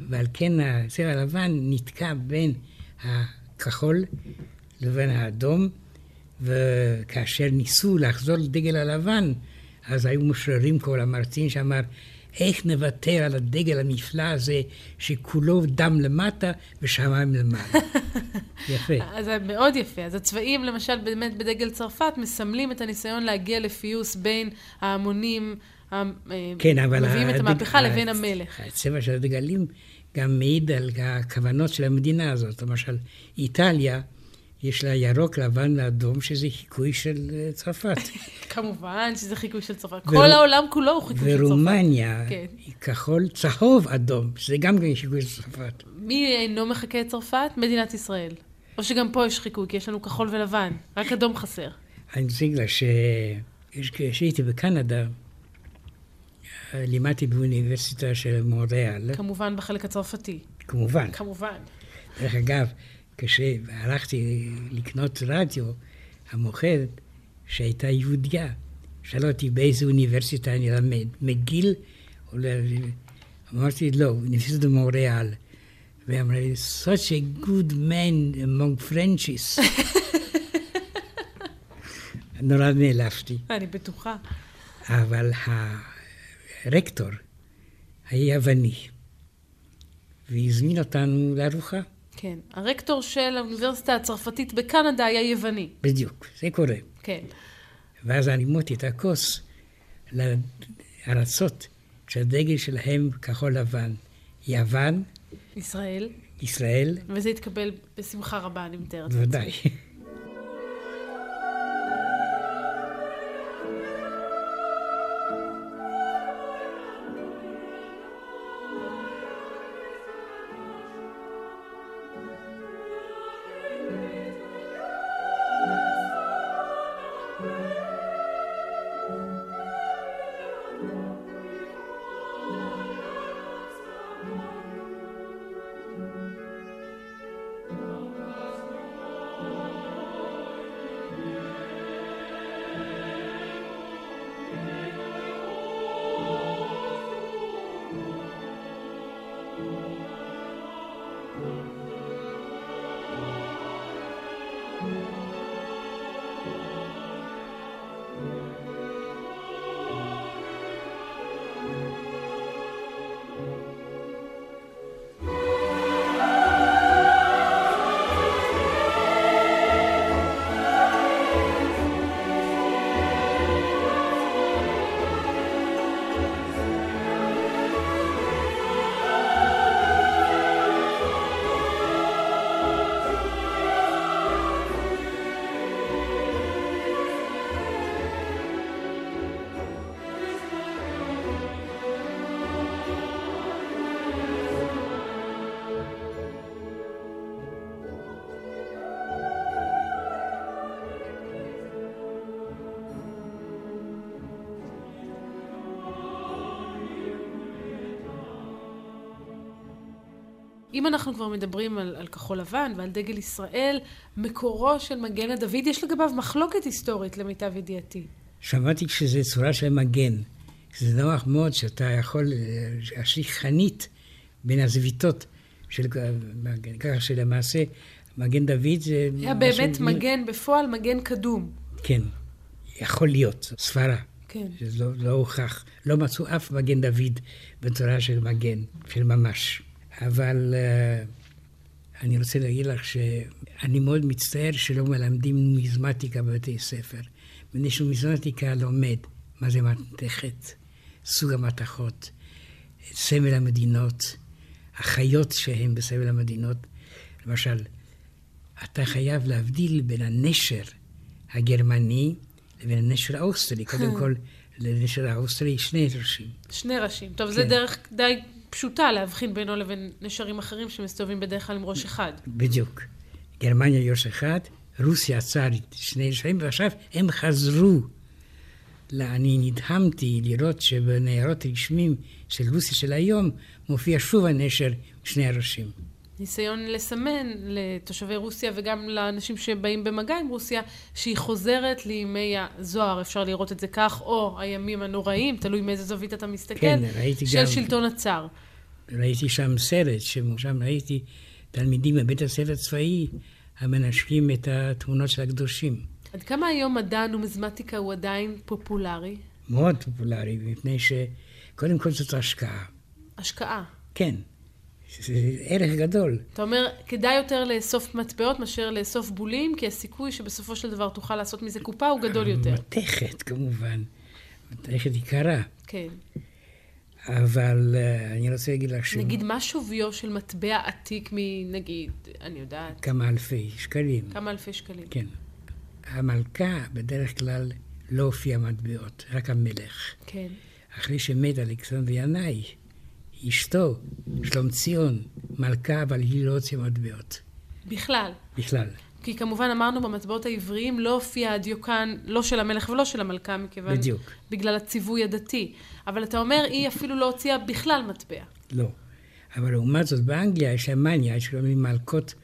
ועל כן הצבע הלבן נתקע בין הכחול לבין האדום, וכאשר ניסו לחזור לדגל הלבן, אז היו משוררים כל המרצים שאמר, איך נוותר על הדגל הנפלא הזה, שכולו דם למטה ושמיים למעלה. יפה. אז זה מאוד יפה. אז הצבעים, למשל, באמת בדגל צרפת, מסמלים את הניסיון להגיע לפיוס בין ההמונים כן, המביאים את המהפכה לבין המלך. הצבע של הדגלים גם מעיד על הכוונות של המדינה הזאת. למשל, איטליה, יש לה ירוק, לבן ואדום, שזה חיקוי של אה, צרפת. כמובן שזה חיקוי של צרפת. כל העולם כולו הוא חיקוי של צרפת. ורומניה כן. היא כחול, צהוב, אדום, שזה גם כן חיקוי של צרפת. מי אינו מחכה את צרפת? מדינת ישראל. או שגם פה יש חיקוי, כי יש לנו כחול ולבן, רק אדום חסר. אני רוצה להגיד לך כשהייתי בקנדה, לימדתי באוניברסיטה של מוריאל. כמובן בחלק הצרפתי. כמובן. כמובן. דרך אגב, כשהלכתי לקנות רדיו, המוכרת, שהייתה יהודייה, שאלה אותי באיזה אוניברסיטה אני אלמד, מגיל? אמרתי, לא, אוניברסיטת מוריאל. והיא אמרה לי, such a good man among Frenches. נורא נעלבתי. אני בטוחה. אבל הרקטור היה יווני, והזמין אותנו לארוחה. כן. הרקטור של האוניברסיטה הצרפתית בקנדה היה יווני. בדיוק, זה קורה. כן. ואז הרימותי את הכוס לארצות שהדגל שלהם כחול לבן. יוון. ישראל. ישראל. וזה התקבל בשמחה רבה, אני מתארת. בוודאי. אם אנחנו כבר מדברים על, על כחול לבן ועל דגל ישראל, מקורו של מגן הדוד, יש לגביו מחלוקת היסטורית למיטב ידיעתי. שמעתי שזה צורה של מגן. זה נוח מאוד שאתה יכול להשליך חנית בין הזוויתות של מגן, ככה שלמעשה מגן דוד זה... היה באמת מגן, בפועל מגן קדום. כן, יכול להיות, סברה. כן. זה לא, לא הוכח. לא מצאו אף מגן דוד בצורה של מגן, של ממש. אבל uh, אני רוצה להגיד לך שאני מאוד מצטער שלא מלמדים נומיזמטיקה בבתי ספר. מפני שנומיזמטיקה לומד מה זה מתכת, סוג המתכות, סמל המדינות, החיות שהן בסמל המדינות. למשל, אתה חייב להבדיל בין הנשר הגרמני לבין הנשר האוסטרי. קודם כל, לנשר האוסטרי שני ראשים. שני ראשים. טוב, כן. זה דרך די פשוטה להבחין בינו לבין נשרים אחרים שמסתובבים בדרך כלל עם ראש אחד. בדיוק. גרמניה ראש אחד, רוסיה הצארית שני נשרים, ועכשיו הם חזרו. אני נדהמתי לראות שבניירות רשמים של רוסיה של היום מופיע שוב הנשר שני הראשים. ניסיון לסמן לתושבי רוסיה וגם לאנשים שבאים במגע עם רוסיה, שהיא חוזרת לימי הזוהר, אפשר לראות את זה כך, או הימים הנוראים, תלוי מאיזה זווית אתה מסתכל, כן, ראיתי של גם, שלטון הצאר. ראיתי שם סרט, שם ראיתי תלמידים בבית הספר הצבאי המנשקים את התמונות של הקדושים. עד כמה היום מדע הנומזמטיקה הוא עדיין פופולרי? מאוד פופולרי, מפני שקודם כל זאת השקעה. השקעה? כן. זה ערך גדול. אתה אומר, כדאי יותר לאסוף מטבעות מאשר לאסוף בולים, כי הסיכוי שבסופו של דבר תוכל לעשות מזה קופה הוא גדול יותר. מתכת, כמובן. מתכת יקרה. כן. אבל uh, אני רוצה להגיד לך ש... נגיד, מה שוויו של מטבע עתיק מנגיד, אני יודעת... כמה אלפי שקלים. כמה אלפי שקלים. כן. המלכה בדרך כלל לא הופיעה מטבעות, רק המלך. כן. אחרי שמת אלכסנדר ינאי, אשתו, שלום ציון, מלכה, אבל היא לא הוציאה מטבעות. בכלל. בכלל. כי כמובן אמרנו במטבעות העבריים לא הופיע הדיוקן לא של המלך ולא של המלכה, מכיוון... בדיוק. בגלל הציווי הדתי. אבל אתה אומר, היא אפילו לא הוציאה בכלל מטבע. לא. אבל לעומת זאת, באנגליה יש המאניה, יש כל מיני מלכות.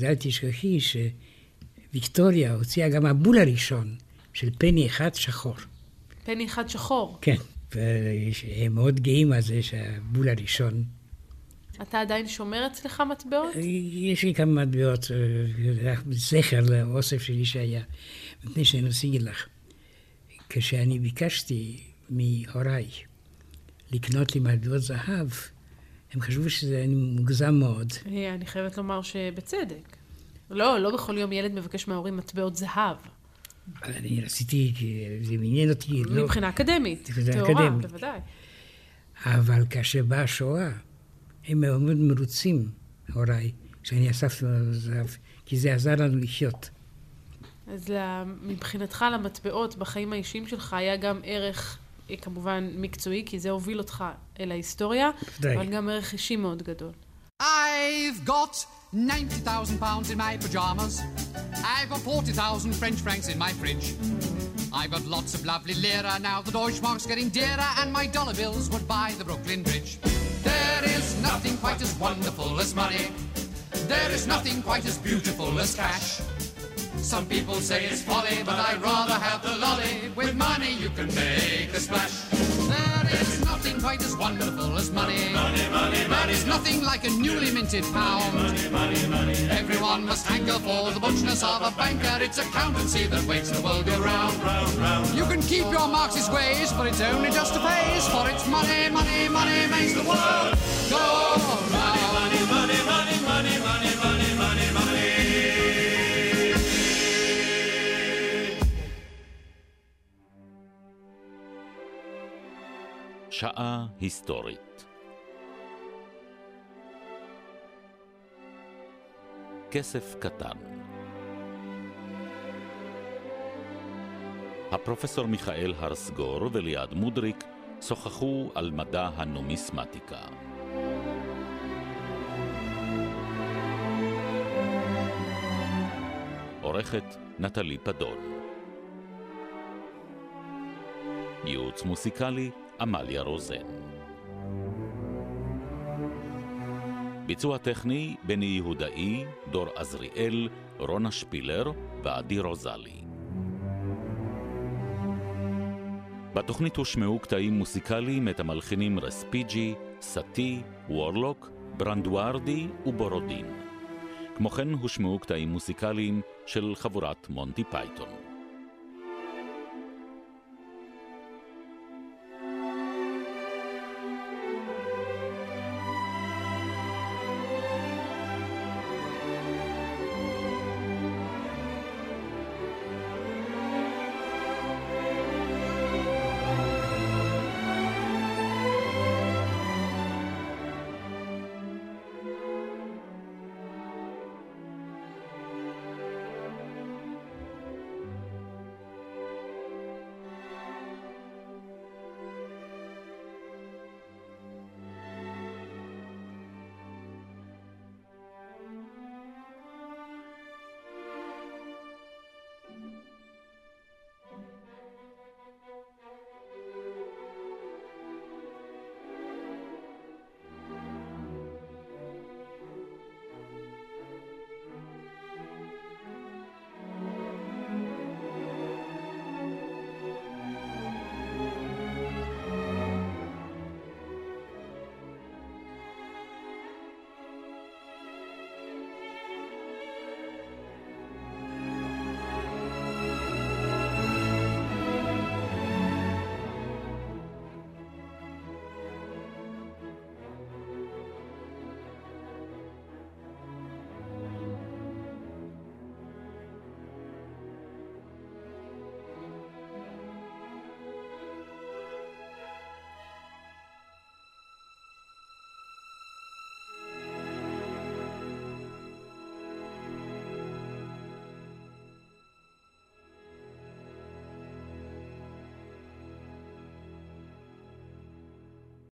ואל תשכחי שוויקטוריה הוציאה גם הבול הראשון, של פני אחד שחור. פני אחד שחור? כן. והם מאוד גאים על זה שהבול הראשון. אתה עדיין שומר אצלך מטבעות? יש לי כמה מטבעות, אה, זכר לאוסף שלי שהיה. מפני שאני רוצה להגיד לך, כשאני ביקשתי מהוריי לקנות לי מטבעות זהב, הם חשבו שזה מוגזם מאוד. אני חייבת לומר שבצדק. לא, לא בכל יום ילד מבקש מההורים מטבעות זהב. אני רציתי, זה מעניין אותי. לא- מבחינה אקדמית. מבחינה אקדמית. בוודאי. אבל כאשר באה השואה, הם מאוד מרוצים, הוריי, שאני אספתי זהב, כי זה עזר לנו לחיות. אז מבחינתך למטבעות בחיים האישיים שלך היה גם ערך, אה, כמובן, מקצועי, כי זה הוביל אותך אל ההיסטוריה, אבל גם ערך אישי מאוד גדול. I've got 90,000 pounds in my pajamas. I've got 40,000 French francs in my fridge. I've got lots of lovely lira now. The Deutschmark's getting dearer, and my dollar bills would buy the Brooklyn Bridge. There is nothing quite as wonderful as money. There is nothing quite as beautiful as cash. Some people say it's folly, but I'd rather have the lolly. With money you can make a splash. There is nothing quite as wonderful as money. Money, money, There is nothing like a newly minted pound. Money, money, money. Everyone must hanker for the butchness of a banker. It's accountancy that makes the world go round. round, round you can keep your Marxist ways, but it's only just a phase. For it's money, money, money makes the world go round. שעה היסטורית כסף קטן הפרופסור מיכאל הרסגור וליעד מודריק שוחחו על מדע הנומיסמטיקה. עורכת נטלי פדון. ייעוץ מוסיקלי עמליה רוזן. ביצוע טכני בני יהודאי, דור עזריאל, רונה שפילר ועדי רוזלי. בתוכנית הושמעו קטעים מוסיקליים מאת המלחינים רספיגי, סאטי, וורלוק, ברנדוארדי ובורודין. כמו כן הושמעו קטעים מוסיקליים של חבורת מונטי פייתון.